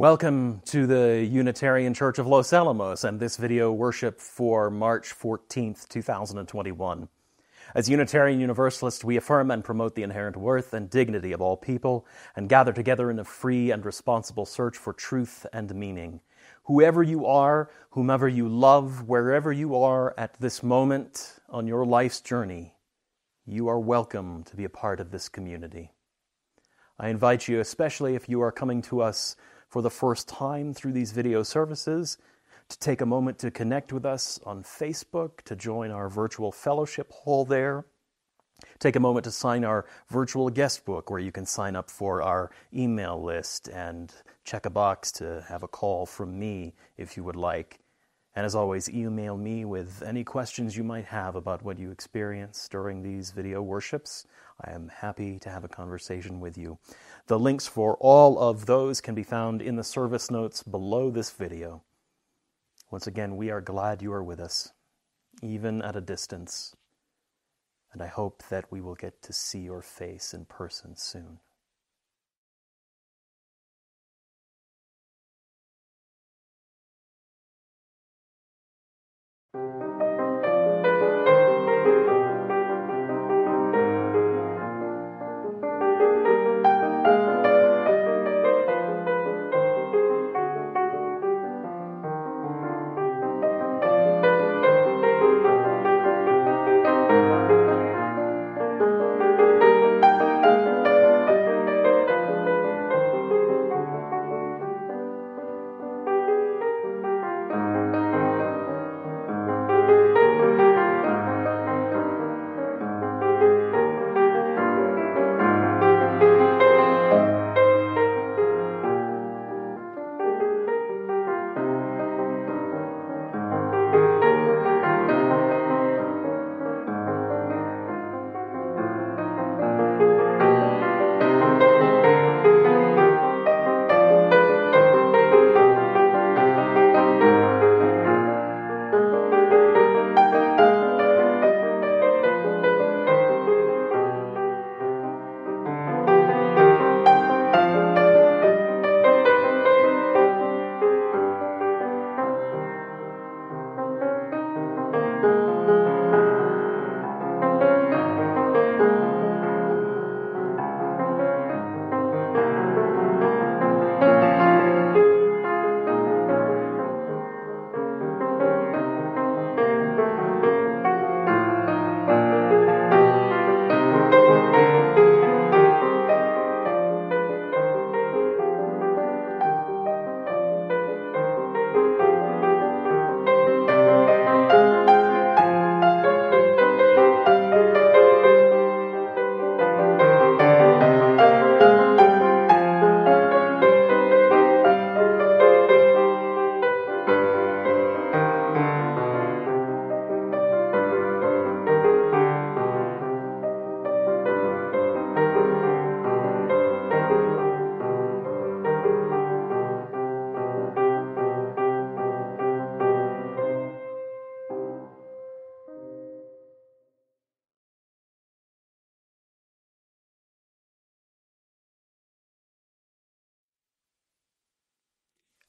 Welcome to the Unitarian Church of Los Alamos and this video worship for March 14th, 2021. As Unitarian Universalists, we affirm and promote the inherent worth and dignity of all people and gather together in a free and responsible search for truth and meaning. Whoever you are, whomever you love, wherever you are at this moment on your life's journey, you are welcome to be a part of this community. I invite you, especially if you are coming to us for the first time through these video services, to take a moment to connect with us on Facebook, to join our virtual fellowship hall there. Take a moment to sign our virtual guest book where you can sign up for our email list and check a box to have a call from me if you would like. And as always, email me with any questions you might have about what you experience during these video worships. I am happy to have a conversation with you. The links for all of those can be found in the service notes below this video. Once again, we are glad you are with us, even at a distance, and I hope that we will get to see your face in person soon.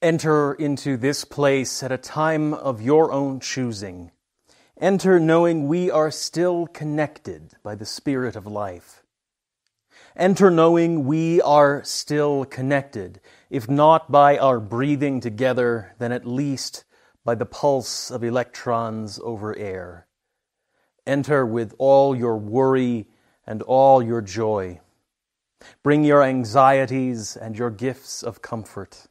Enter into this place at a time of your own choosing. Enter knowing we are still connected by the Spirit of life. Enter knowing we are still connected, if not by our breathing together, then at least by the pulse of electrons over air. Enter with all your worry and all your joy. Bring your anxieties and your gifts of comfort.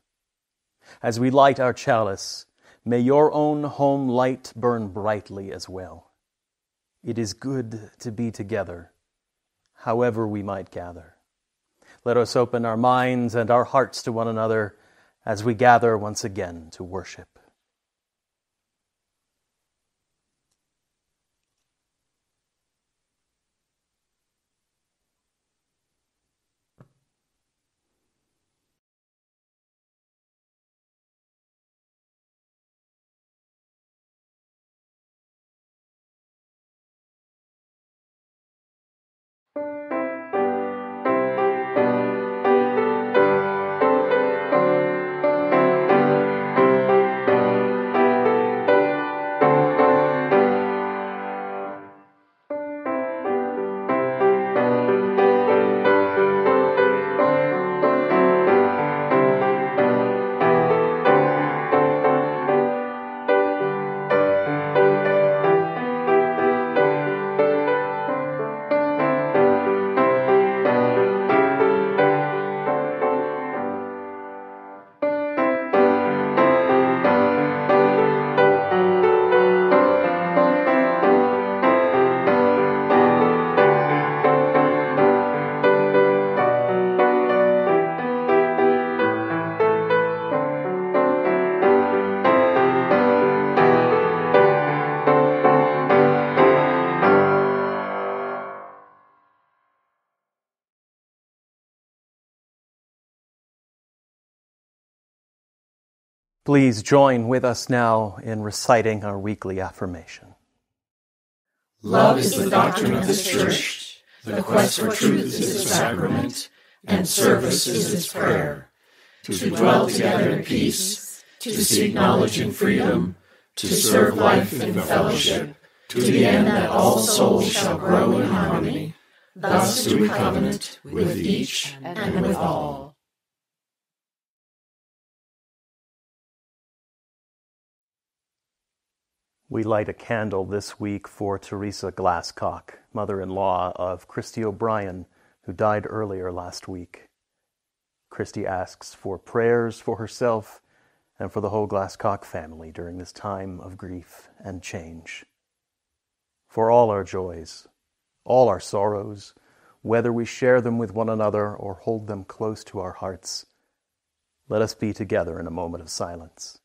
As we light our chalice, may your own home light burn brightly as well. It is good to be together, however we might gather. Let us open our minds and our hearts to one another as we gather once again to worship. Please join with us now in reciting our weekly affirmation. Love is the doctrine of this church, the quest for truth is its sacrament, and service is its prayer. To dwell together in peace, to seek knowledge and freedom, to serve life in fellowship, to the end that all souls shall grow in harmony. Thus do we covenant with each and with all. We light a candle this week for Teresa Glasscock, mother in law of Christy O'Brien, who died earlier last week. Christy asks for prayers for herself and for the whole Glasscock family during this time of grief and change. For all our joys, all our sorrows, whether we share them with one another or hold them close to our hearts, let us be together in a moment of silence.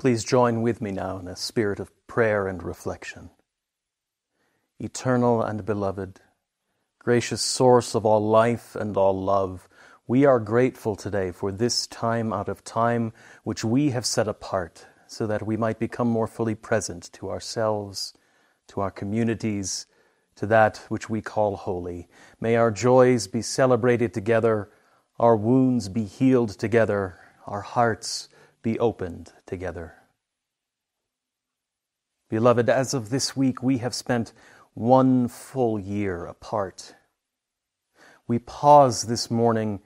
Please join with me now in a spirit of prayer and reflection. Eternal and beloved, gracious source of all life and all love, we are grateful today for this time out of time which we have set apart so that we might become more fully present to ourselves, to our communities, to that which we call holy. May our joys be celebrated together, our wounds be healed together, our hearts be opened together. Beloved, as of this week, we have spent one full year apart. We pause this morning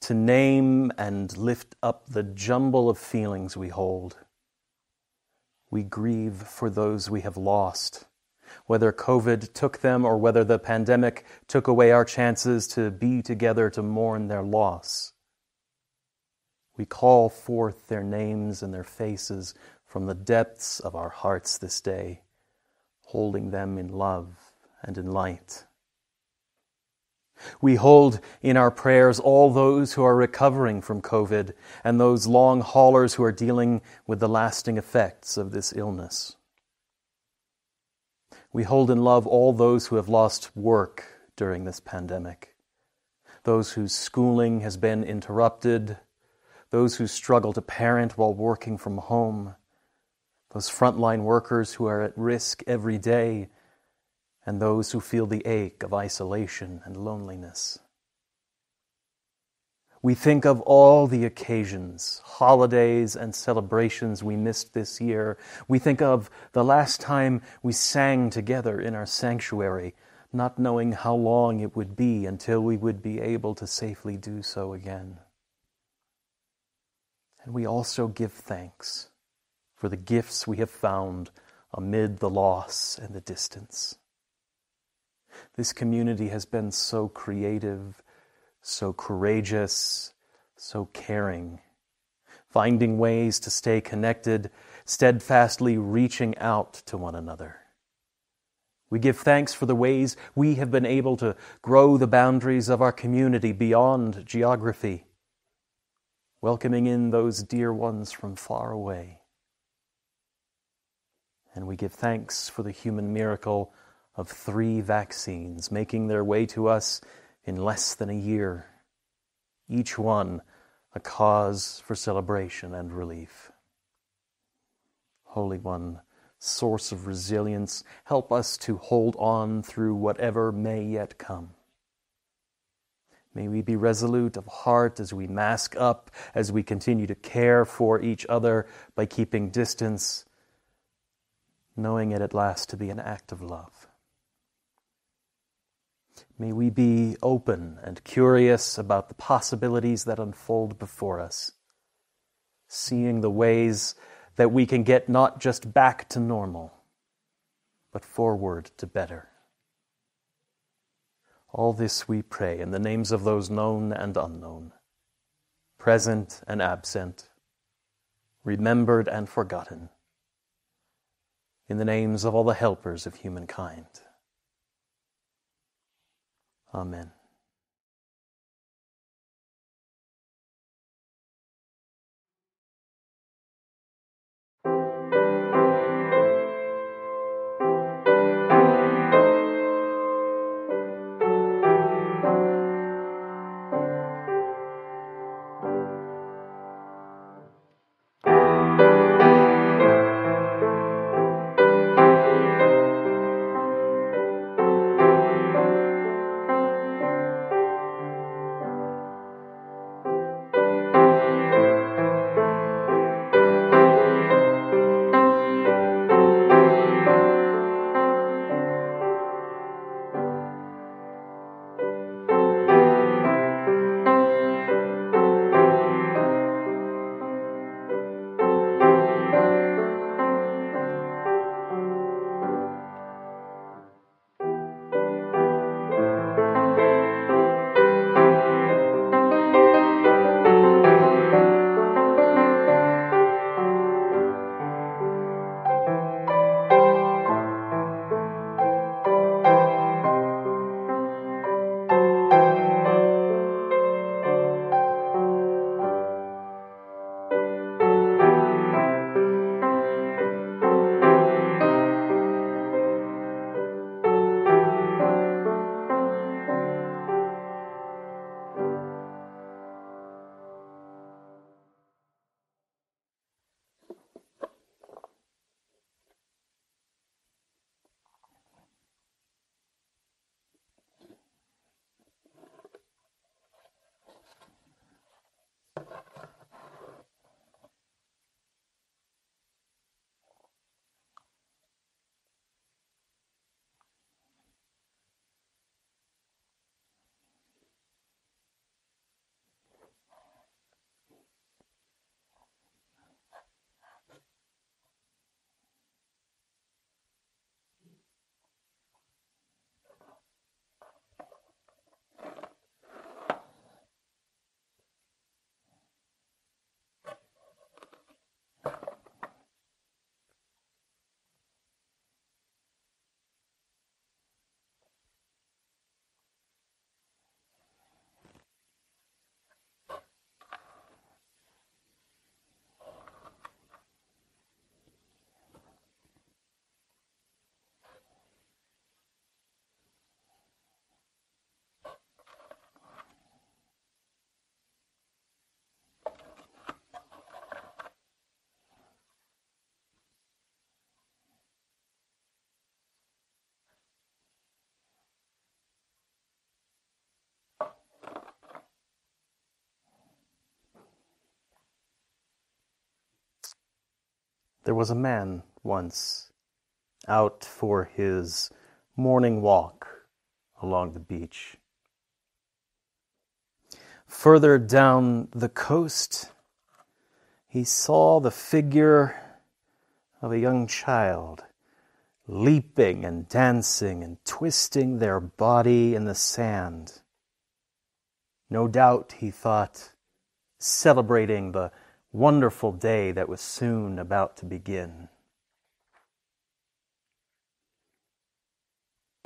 to name and lift up the jumble of feelings we hold. We grieve for those we have lost, whether COVID took them or whether the pandemic took away our chances to be together to mourn their loss. We call forth their names and their faces from the depths of our hearts this day, holding them in love and in light. We hold in our prayers all those who are recovering from COVID and those long haulers who are dealing with the lasting effects of this illness. We hold in love all those who have lost work during this pandemic, those whose schooling has been interrupted, those who struggle to parent while working from home, those frontline workers who are at risk every day, and those who feel the ache of isolation and loneliness. We think of all the occasions, holidays, and celebrations we missed this year. We think of the last time we sang together in our sanctuary, not knowing how long it would be until we would be able to safely do so again. And we also give thanks for the gifts we have found amid the loss and the distance. This community has been so creative, so courageous, so caring, finding ways to stay connected, steadfastly reaching out to one another. We give thanks for the ways we have been able to grow the boundaries of our community beyond geography welcoming in those dear ones from far away. And we give thanks for the human miracle of three vaccines making their way to us in less than a year, each one a cause for celebration and relief. Holy One, source of resilience, help us to hold on through whatever may yet come. May we be resolute of heart as we mask up, as we continue to care for each other by keeping distance, knowing it at last to be an act of love. May we be open and curious about the possibilities that unfold before us, seeing the ways that we can get not just back to normal, but forward to better. All this we pray in the names of those known and unknown, present and absent, remembered and forgotten, in the names of all the helpers of humankind. Amen. There was a man once out for his morning walk along the beach. Further down the coast, he saw the figure of a young child leaping and dancing and twisting their body in the sand. No doubt, he thought, celebrating the wonderful day that was soon about to begin.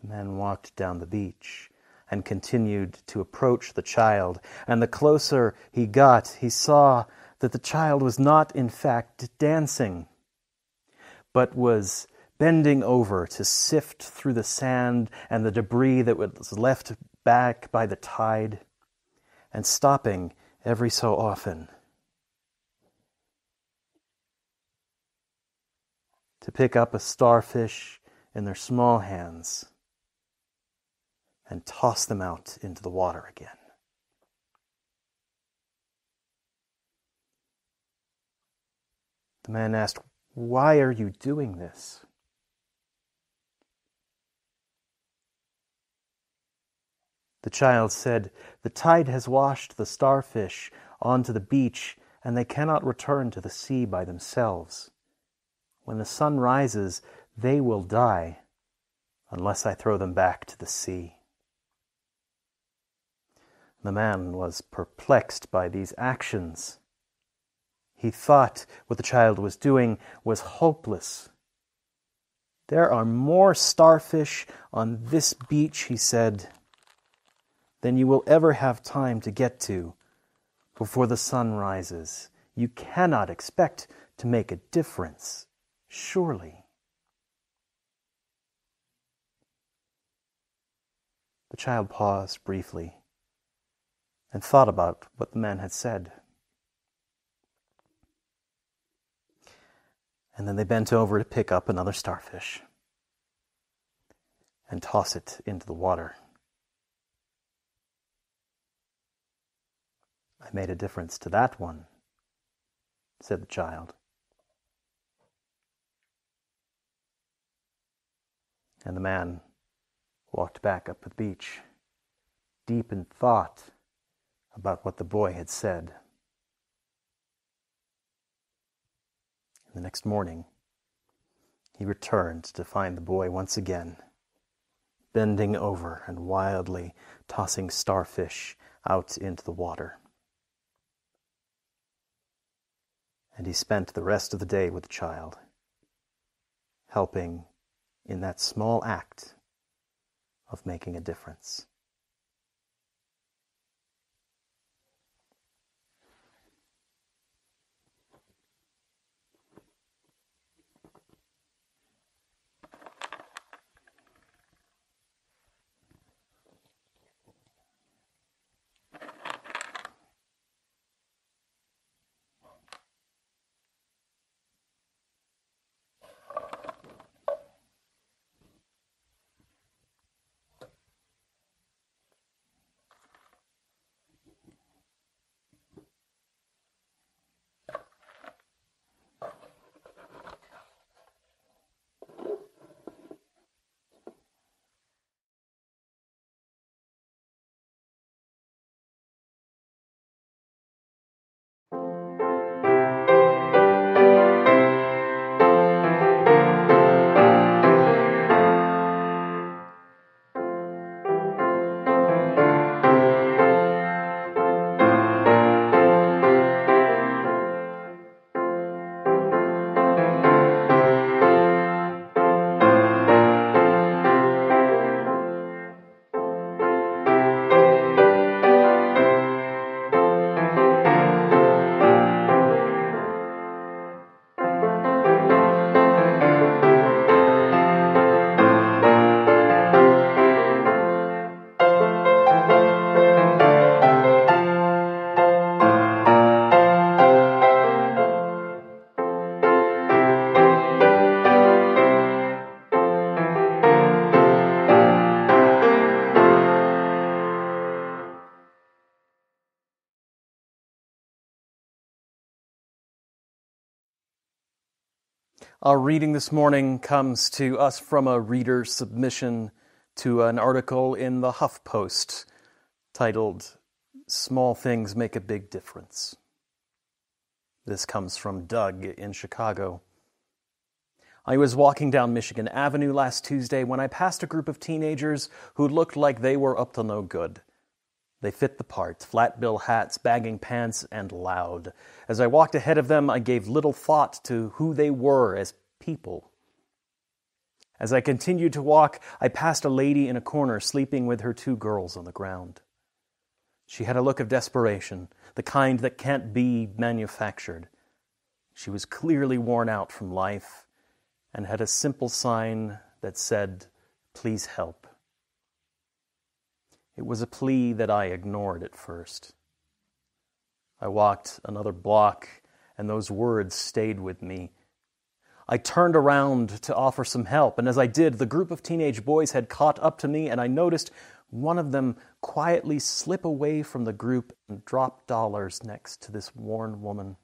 The man walked down the beach and continued to approach the child, and the closer he got, he saw that the child was not, in fact, dancing, but was bending over to sift through the sand and the debris that was left back by the tide, and stopping every so often to pick up a starfish in their small hands and toss them out into the water again. The man asked, Why are you doing this? The child said, The tide has washed the starfish onto the beach, and they cannot return to the sea by themselves. When the sun rises, they will die, unless I throw them back to the sea. The man was perplexed by these actions. He thought what the child was doing was hopeless. There are more starfish on this beach, he said, than you will ever have time to get to before the sun rises. You cannot expect to make a difference, surely. The child paused briefly and thought about what the man had said. And then they bent over to pick up another starfish and toss it into the water. I made a difference to that one, said the child. And the man walked back up the beach, deep in thought about what the boy had said. The next morning, he returned to find the boy once again, bending over and wildly tossing starfish out into the water. And he spent the rest of the day with the child, helping in that small act of making a difference. Our reading this morning comes to us from a reader submission to an article in the HuffPost titled Small Things Make a Big Difference. This comes from Doug in Chicago. I was walking down Michigan Avenue last Tuesday when I passed a group of teenagers who looked like they were up to no good. They fit the part flat bill hats, bagging pants, and loud. As I walked ahead of them, I gave little thought to who they were as people. As I continued to walk, I passed a lady in a corner sleeping with her two girls on the ground. She had a look of desperation, the kind that can't be manufactured. She was clearly worn out from life and had a simple sign that said, Please help. It was a plea that I ignored at first. I walked another block, and those words stayed with me. I turned around to offer some help, and as I did, the group of teenage boys had caught up to me, and I noticed one of them quietly slip away from the group and drop dollars next to this worn woman.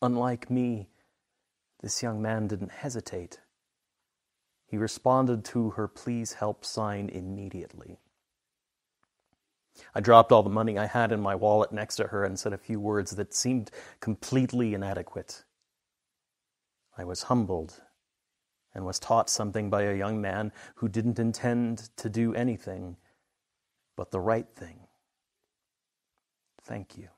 Unlike me, this young man didn't hesitate. He responded to her please help sign immediately. I dropped all the money I had in my wallet next to her and said a few words that seemed completely inadequate. I was humbled and was taught something by a young man who didn't intend to do anything but the right thing. Thank you.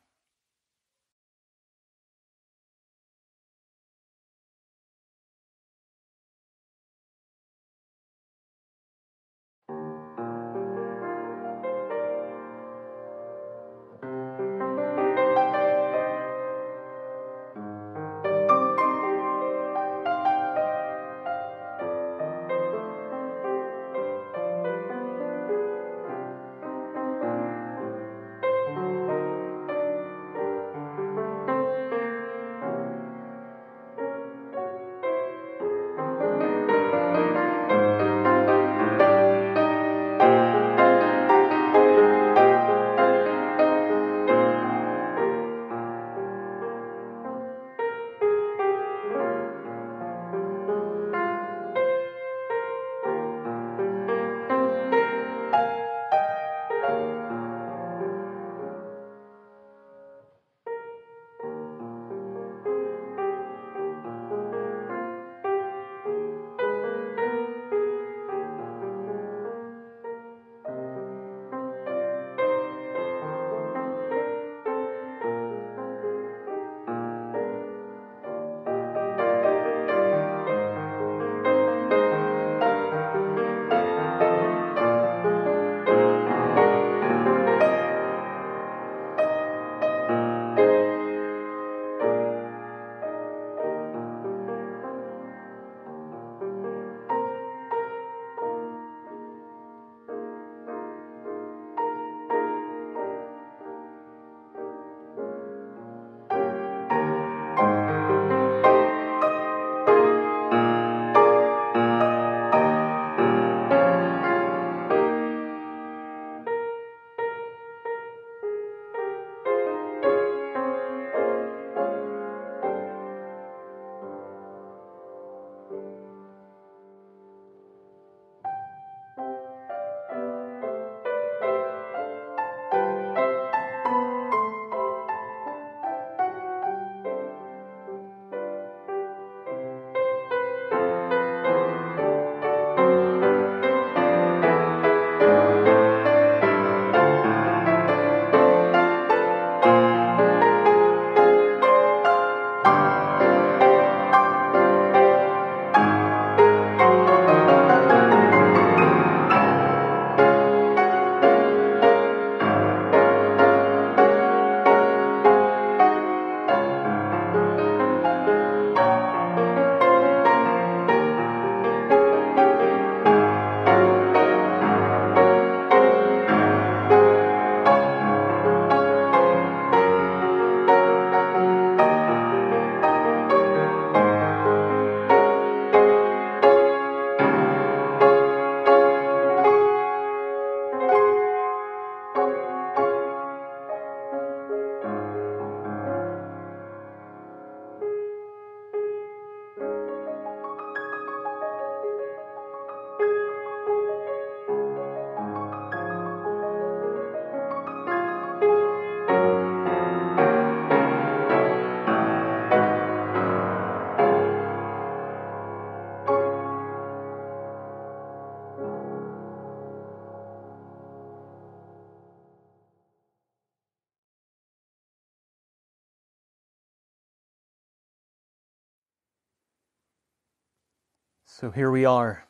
So here we are,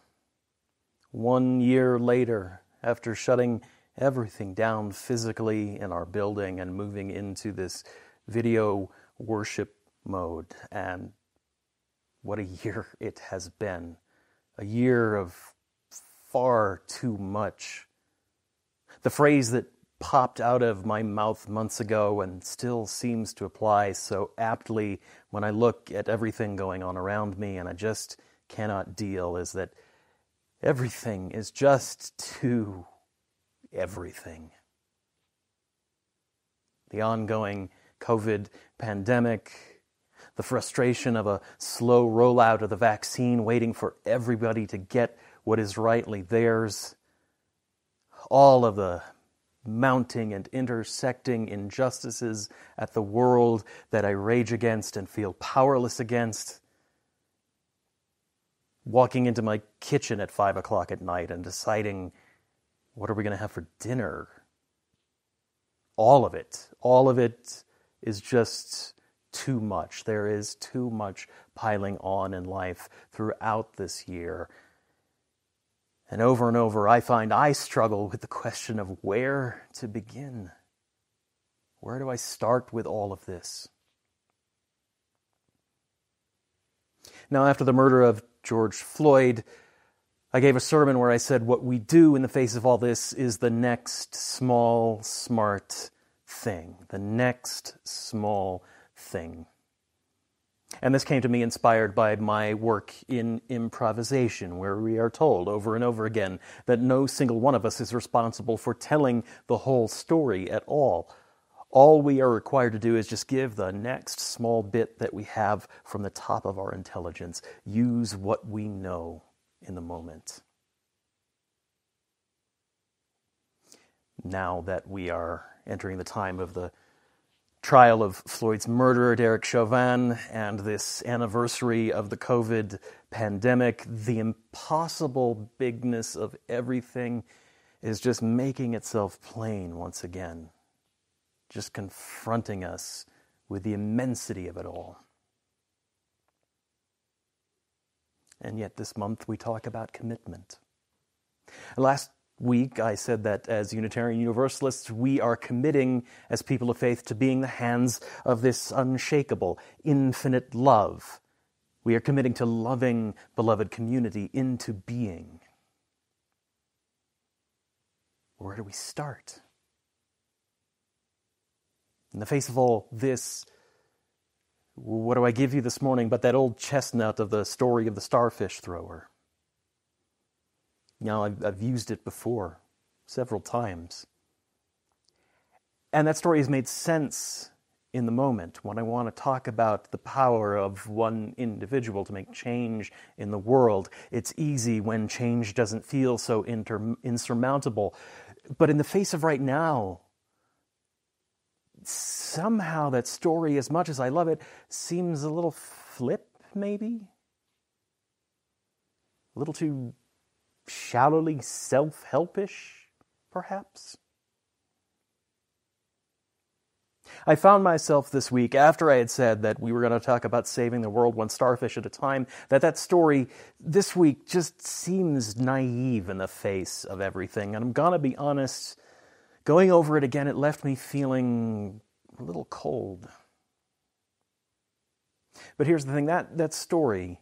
one year later, after shutting everything down physically in our building and moving into this video worship mode. And what a year it has been. A year of far too much. The phrase that popped out of my mouth months ago and still seems to apply so aptly when I look at everything going on around me and I just cannot deal is that everything is just too everything. The ongoing COVID pandemic, the frustration of a slow rollout of the vaccine, waiting for everybody to get what is rightly theirs, all of the mounting and intersecting injustices at the world that I rage against and feel powerless against walking into my kitchen at five o'clock at night and deciding what are we going to have for dinner. All of it, all of it is just too much. There is too much piling on in life throughout this year. And over and over, I find I struggle with the question of where to begin. Where do I start with all of this? Now, after the murder of George Floyd, I gave a sermon where I said what we do in the face of all this is the next small, smart thing. The next small thing. And this came to me inspired by my work in improvisation, where we are told over and over again that no single one of us is responsible for telling the whole story at all. All we are required to do is just give the next small bit that we have from the top of our intelligence. Use what we know in the moment. Now that we are entering the time of the trial of Floyd's murderer, Derek Chauvin, and this anniversary of the COVID pandemic, the impossible bigness of everything is just making itself plain once again just confronting us with the immensity of it all. And yet, this month we talk about commitment. Last week, I said that as Unitarian Universalists, we are committing as people of faith to being the hands of this unshakable, infinite love. We are committing to loving beloved community into being. Where do we start? In the face of all this, what do I give you this morning but that old chestnut of the story of the starfish thrower? Now, I've, I've used it before several times. And that story has made sense in the moment when I want to talk about the power of one individual to make change in the world. It's easy when change doesn't feel so inter- insurmountable. But in the face of right now, somehow that story, as much as I love it, seems a little flip, maybe? A little too shallowly self helpish, perhaps? I found myself this week, after I had said that we were going to talk about saving the world one starfish at a time, that that story this week just seems naive in the face of everything. And I'm going to be honest, Going over it again, it left me feeling a little cold. But here's the thing that, that story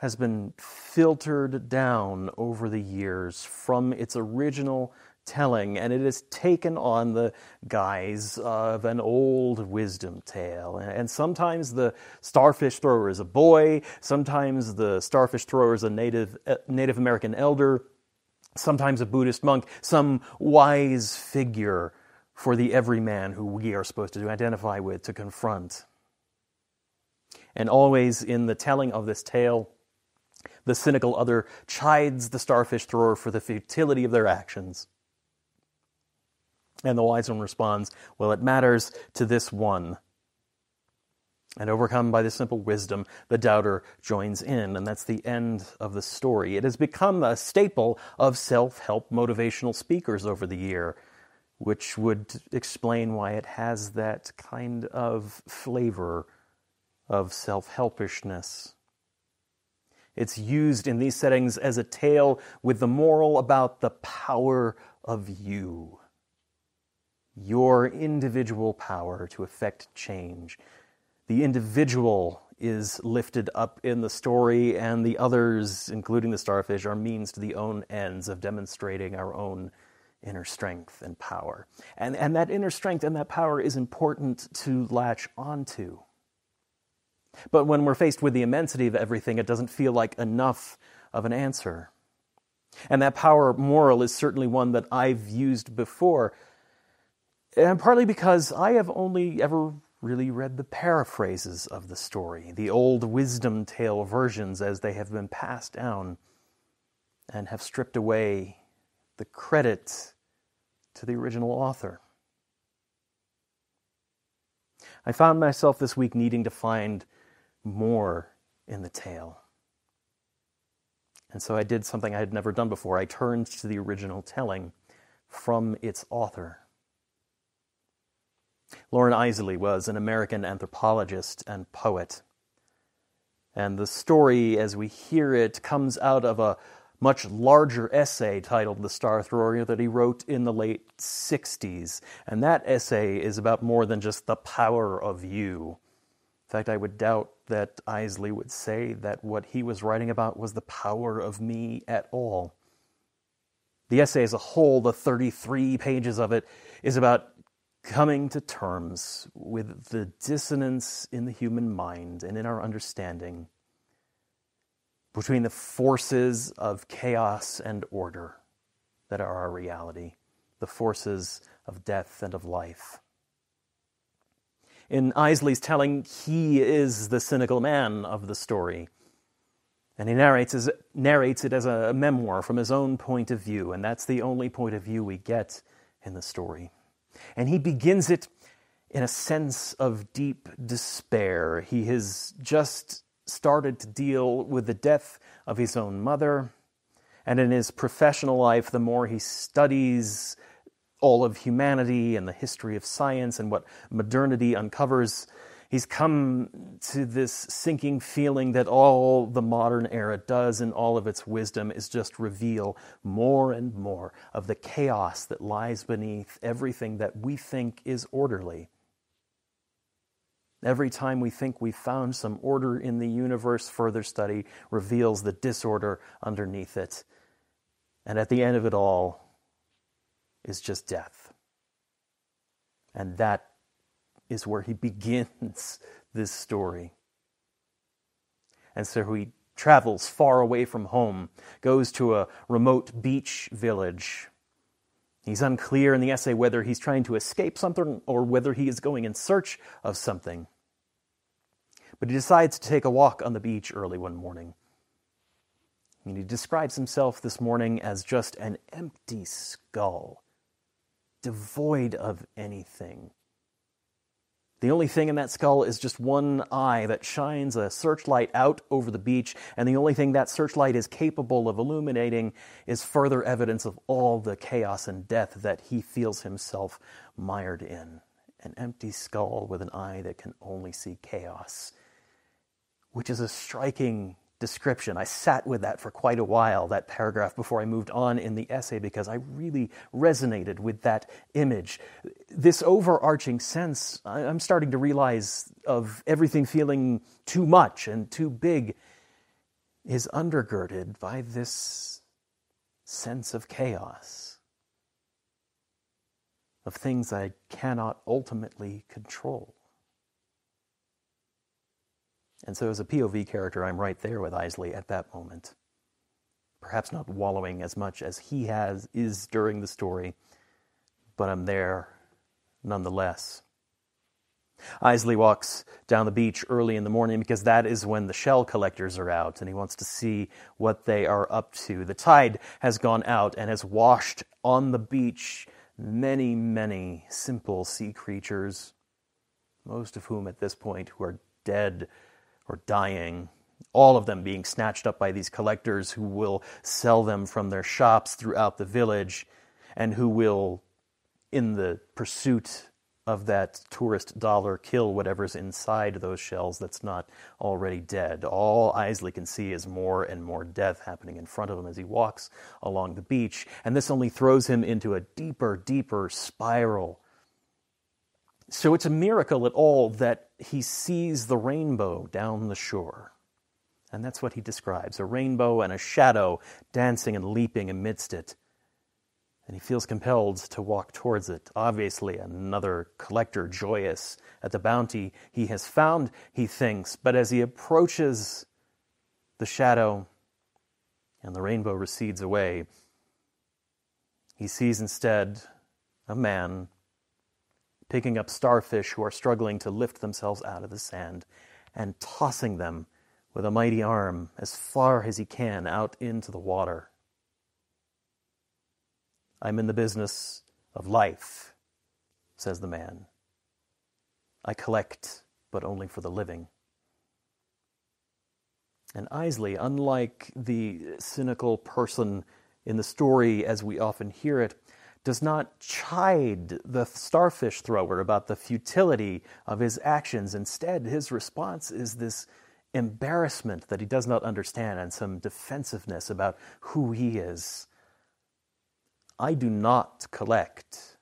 has been filtered down over the years from its original telling, and it has taken on the guise of an old wisdom tale. And sometimes the starfish thrower is a boy, sometimes the starfish thrower is a Native, eh, Native American elder, sometimes a Buddhist monk, some wise figure for the everyman who we are supposed to identify with, to confront. And always in the telling of this tale, the cynical other chides the starfish thrower for the futility of their actions. And the wise one responds, Well, it matters to this one and overcome by the simple wisdom, the doubter joins in, and that's the end of the story. It has become a staple of self help motivational speakers over the year, which would explain why it has that kind of flavor of self helpishness. It's used in these settings as a tale with the moral about the power of you, your individual power to effect change the individual is lifted up in the story, and the others, including the starfish, are means to the own ends of demonstrating our own inner strength and power. And, and that inner strength and that power is important to latch onto. But when we're faced with the immensity of everything, it doesn't feel like enough of an answer. And that power moral is certainly one that I've used before. And partly because I have only ever really read the paraphrases of the story, the old wisdom tale versions as they have been passed down, and have stripped away the credit to the original author. I found myself this week needing to find more in the tale. And so I did something I had never done before. I turned to the original telling from its author. Loren Eiseley was an American anthropologist and poet. And the story, as we hear it, comes out of a much larger essay titled The Star Thrower that he wrote in the late 60s. And that essay is about more than just the power of you. In fact, I would doubt that Eiseley would say that what he was writing about was the power of me at all. The essay as a whole, the 33 pages of it, is about coming to terms with the dissonance in the human mind and in our understanding between the forces of chaos and order that are our reality, the forces of death and of life. In Eiseley's telling, he is the cynical man of the story. And he narrates, as, narrates it as a memoir from his own point of view, and that's the only point of view we get in the story. And he begins it in a sense of deep despair. He has just started to deal with the death of his own mother. And in his professional life, the more he studies all of humanity and the history of science and what modernity uncovers, he's come to this sinking feeling that all the modern era does in all of its wisdom is just reveal more and more of the chaos that lies beneath everything that we think is orderly. Every time we think we've found some order in the universe, further study reveals the disorder underneath it. And at the end of it all is just death. And that is where he begins this story. And so he travels far away from home, goes to a remote beach village. He's unclear in the essay whether he's trying to escape something or whether he is going in search of something. But he decides to take a walk on the beach early one morning. And he describes himself this morning as just an empty skull, devoid of anything. The only thing in that skull is just one eye that shines a searchlight out over the beach, and the only thing that searchlight is capable of illuminating is further evidence of all the chaos and death that he feels himself mired in. An empty skull with an eye that can only see chaos which is a striking description. I sat with that for quite a while, that paragraph, before I moved on in the essay, because I really resonated with that image. This overarching sense, I'm starting to realize, of everything feeling too much and too big is undergirded by this sense of chaos, of things I cannot ultimately control. And so, as a POV character, I'm right there with Eiseley at that moment. Perhaps not wallowing as much as he has is during the story, but I'm there nonetheless. Eiseley walks down the beach early in the morning because that is when the shell collectors are out and he wants to see what they are up to. The tide has gone out and has washed on the beach many, many simple sea creatures, most of whom at this point who are dead or dying, all of them being snatched up by these collectors who will sell them from their shops throughout the village and who will, in the pursuit of that tourist dollar, kill whatever's inside those shells that's not already dead. All Eiseley can see is more and more death happening in front of him as he walks along the beach, and this only throws him into a deeper, deeper spiral so it's a miracle at all that he sees the rainbow down the shore. And that's what he describes a rainbow and a shadow dancing and leaping amidst it. And he feels compelled to walk towards it. Obviously, another collector joyous at the bounty he has found, he thinks. But as he approaches the shadow and the rainbow recedes away, he sees instead a man picking up starfish who are struggling to lift themselves out of the sand and tossing them with a mighty arm as far as he can out into the water. I'm in the business of life, says the man. I collect, but only for the living. And Eiseley, unlike the cynical person in the story as we often hear it, does not chide the starfish thrower about the futility of his actions. Instead, his response is this embarrassment that he does not understand and some defensiveness about who he is. I do not collect,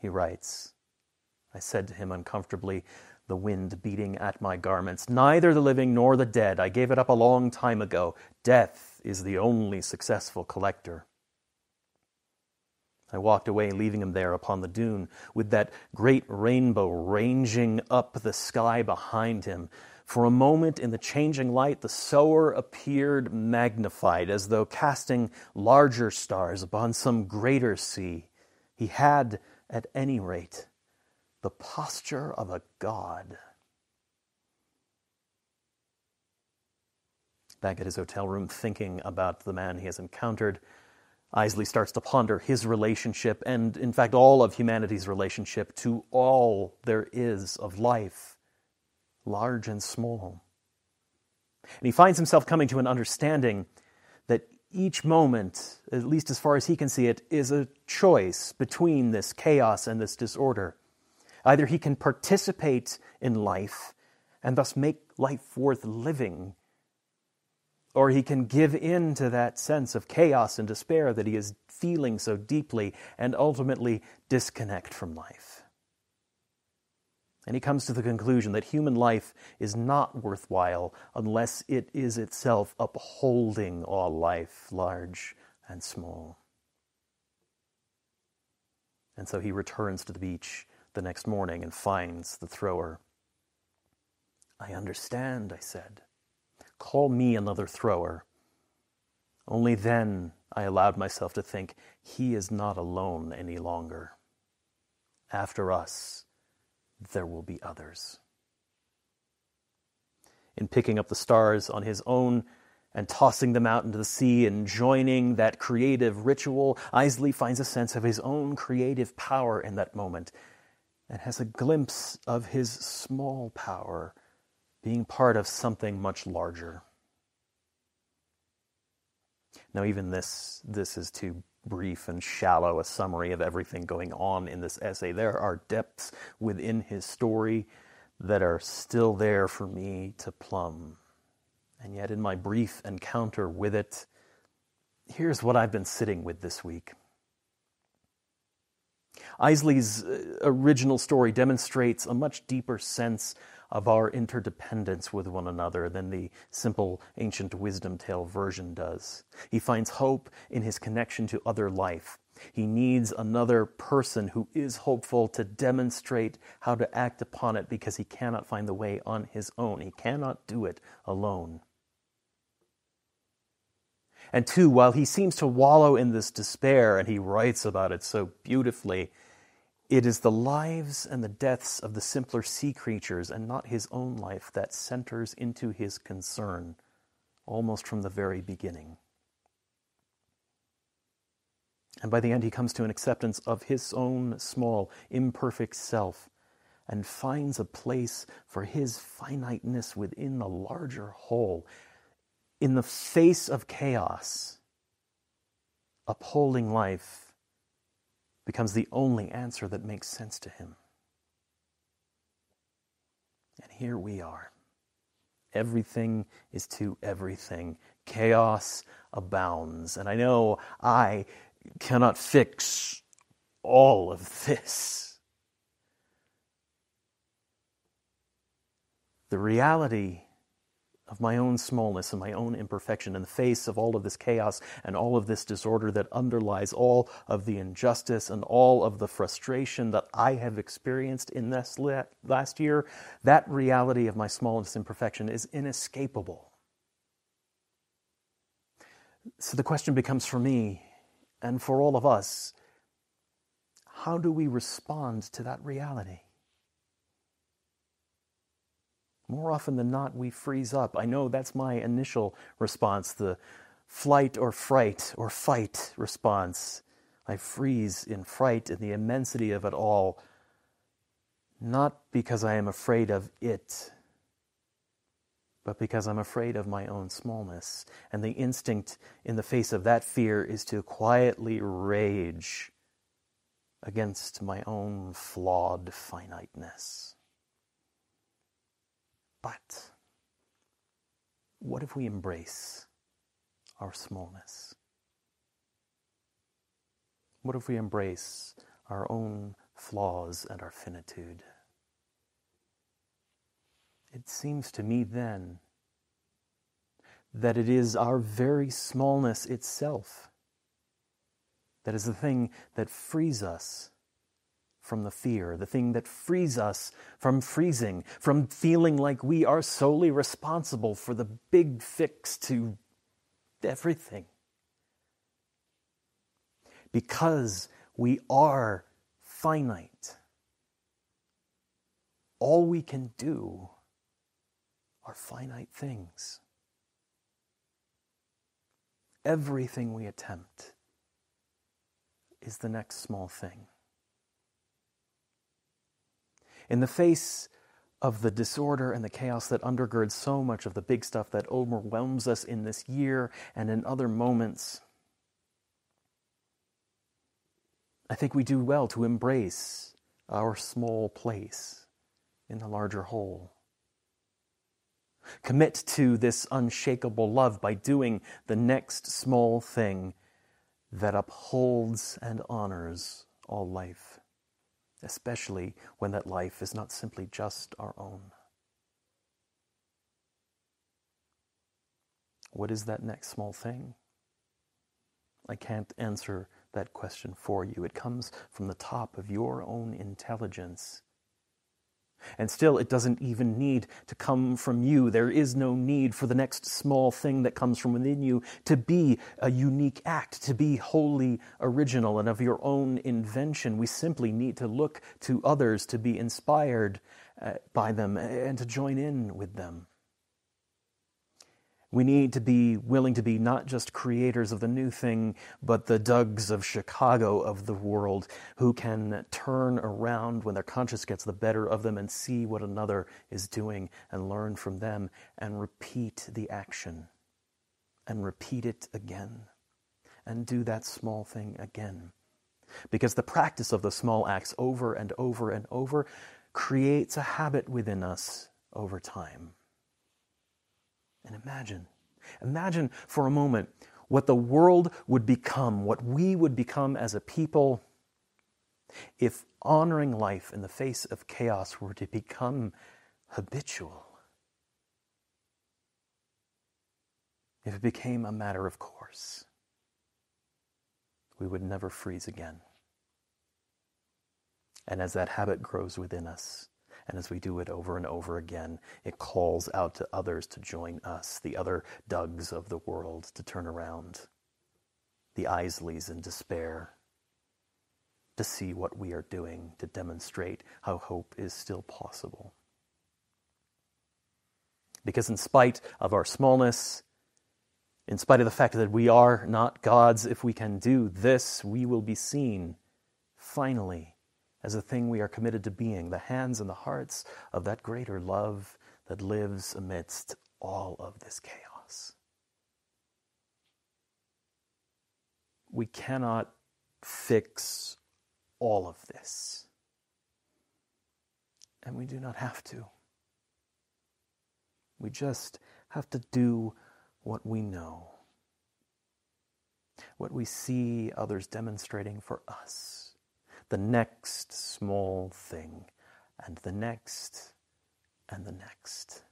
he writes. I said to him uncomfortably, the wind beating at my garments. Neither the living nor the dead. I gave it up a long time ago. Death is the only successful collector. I walked away, leaving him there upon the dune, with that great rainbow ranging up the sky behind him. For a moment, in the changing light, the sower appeared magnified, as though casting larger stars upon some greater sea. He had, at any rate, the posture of a god. Back at his hotel room, thinking about the man he has encountered, Eiseley starts to ponder his relationship and, in fact, all of humanity's relationship to all there is of life, large and small. And he finds himself coming to an understanding that each moment, at least as far as he can see it, is a choice between this chaos and this disorder. Either he can participate in life and thus make life worth living or he can give in to that sense of chaos and despair that he is feeling so deeply and ultimately disconnect from life. And he comes to the conclusion that human life is not worthwhile unless it is itself upholding all life, large and small. And so he returns to the beach the next morning and finds the thrower. I understand, I said. Call me another thrower. Only then I allowed myself to think, he is not alone any longer. After us, there will be others. In picking up the stars on his own and tossing them out into the sea and joining that creative ritual, Eiseley finds a sense of his own creative power in that moment and has a glimpse of his small power being part of something much larger. Now, even this, this is too brief and shallow a summary of everything going on in this essay. There are depths within his story that are still there for me to plumb. And yet, in my brief encounter with it, here's what I've been sitting with this week. Eiseley's uh, original story demonstrates a much deeper sense of our interdependence with one another than the simple ancient wisdom tale version does. He finds hope in his connection to other life. He needs another person who is hopeful to demonstrate how to act upon it because he cannot find the way on his own. He cannot do it alone. And two, while he seems to wallow in this despair, and he writes about it so beautifully, it is the lives and the deaths of the simpler sea creatures and not his own life that centers into his concern almost from the very beginning. And by the end, he comes to an acceptance of his own small, imperfect self and finds a place for his finiteness within the larger whole. In the face of chaos, upholding life becomes the only answer that makes sense to him. And here we are. Everything is to everything. Chaos abounds. And I know I cannot fix all of this. The reality of my own smallness and my own imperfection in the face of all of this chaos and all of this disorder that underlies all of the injustice and all of the frustration that I have experienced in this last year, that reality of my smallness and imperfection is inescapable. So the question becomes for me and for all of us how do we respond to that reality? More often than not, we freeze up. I know that's my initial response, the flight or fright or fight response. I freeze in fright in the immensity of it all, not because I am afraid of it, but because I'm afraid of my own smallness. And the instinct in the face of that fear is to quietly rage against my own flawed finiteness. But what if we embrace our smallness? What if we embrace our own flaws and our finitude? It seems to me then that it is our very smallness itself that is the thing that frees us from the fear, the thing that frees us from freezing, from feeling like we are solely responsible for the big fix to everything. Because we are finite, all we can do are finite things. Everything we attempt is the next small thing. In the face of the disorder and the chaos that undergirds so much of the big stuff that overwhelms us in this year and in other moments, I think we do well to embrace our small place in the larger whole. Commit to this unshakable love by doing the next small thing that upholds and honors all life, especially when that life is not simply just our own. What is that next small thing? I can't answer that question for you. It comes from the top of your own intelligence and still, it doesn't even need to come from you. There is no need for the next small thing that comes from within you to be a unique act, to be wholly original and of your own invention. We simply need to look to others to be inspired uh, by them and to join in with them. We need to be willing to be not just creators of the new thing, but the Dougs of Chicago of the world who can turn around when their conscience gets the better of them and see what another is doing and learn from them and repeat the action and repeat it again and do that small thing again. Because the practice of the small acts over and over and over creates a habit within us over time. And imagine, imagine for a moment what the world would become, what we would become as a people, if honoring life in the face of chaos were to become habitual. If it became a matter of course, we would never freeze again. And as that habit grows within us, and as we do it over and over again, it calls out to others to join us, the other Dougs of the world, to turn around, the Eiseleys in despair, to see what we are doing, to demonstrate how hope is still possible. Because, in spite of our smallness, in spite of the fact that we are not gods, if we can do this, we will be seen, finally, as a thing we are committed to being, the hands and the hearts of that greater love that lives amidst all of this chaos. We cannot fix all of this. And we do not have to. We just have to do what we know, what we see others demonstrating for us the next small thing, and the next, and the next.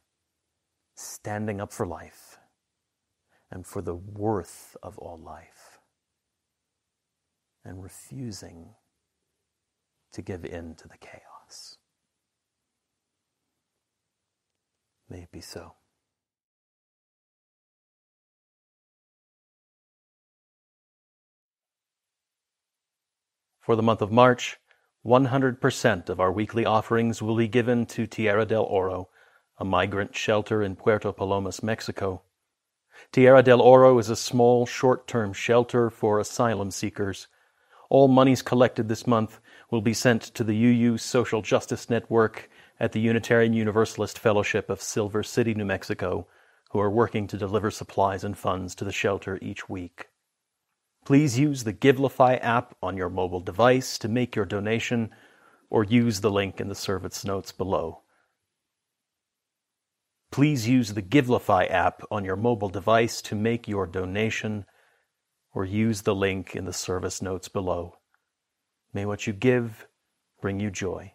Standing up for life and for the worth of all life, and refusing to give in to the chaos. May it be so. For the month of March, 100% of our weekly offerings will be given to Tierra del Oro, a migrant shelter in Puerto Palomas, Mexico. Tierra del Oro is a small, short-term shelter for asylum seekers. All monies collected this month will be sent to the UU Social Justice Network at the Unitarian Universalist Fellowship of Silver City, New Mexico, who are working to deliver supplies and funds to the shelter each week. Please use the Givelify app on your mobile device to make your donation or use the link in the service notes below. Please use the Givelify app on your mobile device to make your donation or use the link in the service notes below. May what you give bring you joy.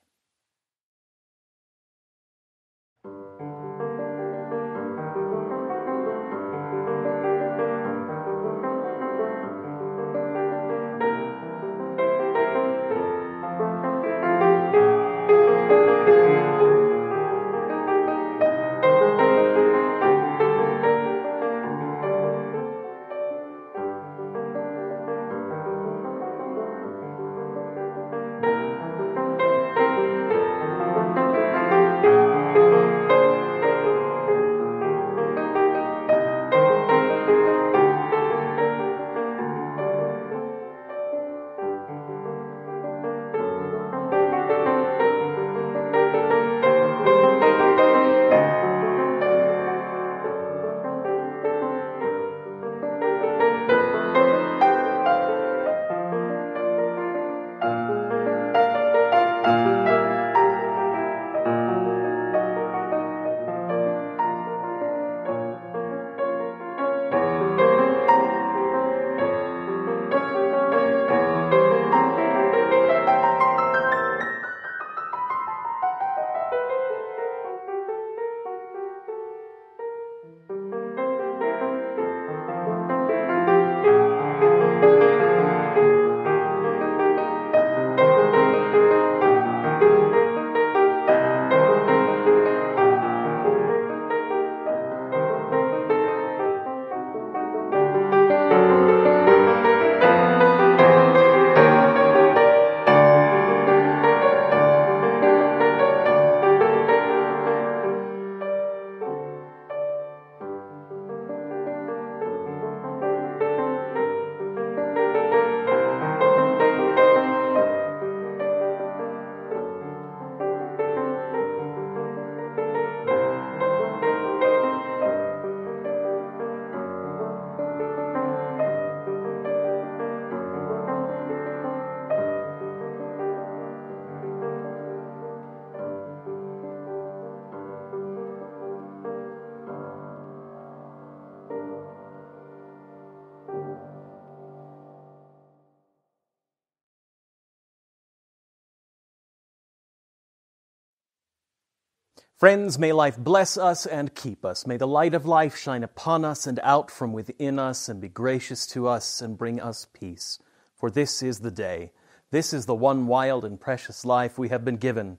Friends, may life bless us and keep us. May the light of life shine upon us and out from within us and be gracious to us and bring us peace. For this is the day. This is the one wild and precious life we have been given.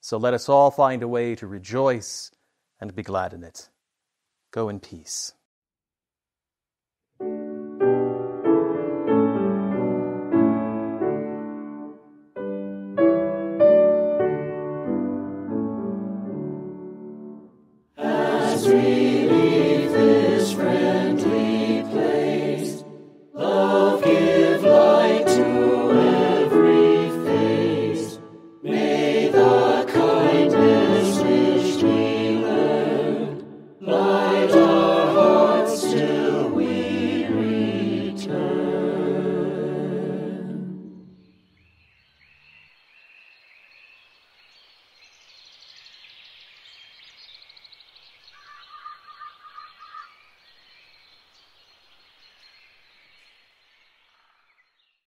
So let us all find a way to rejoice and be glad in it. Go in peace.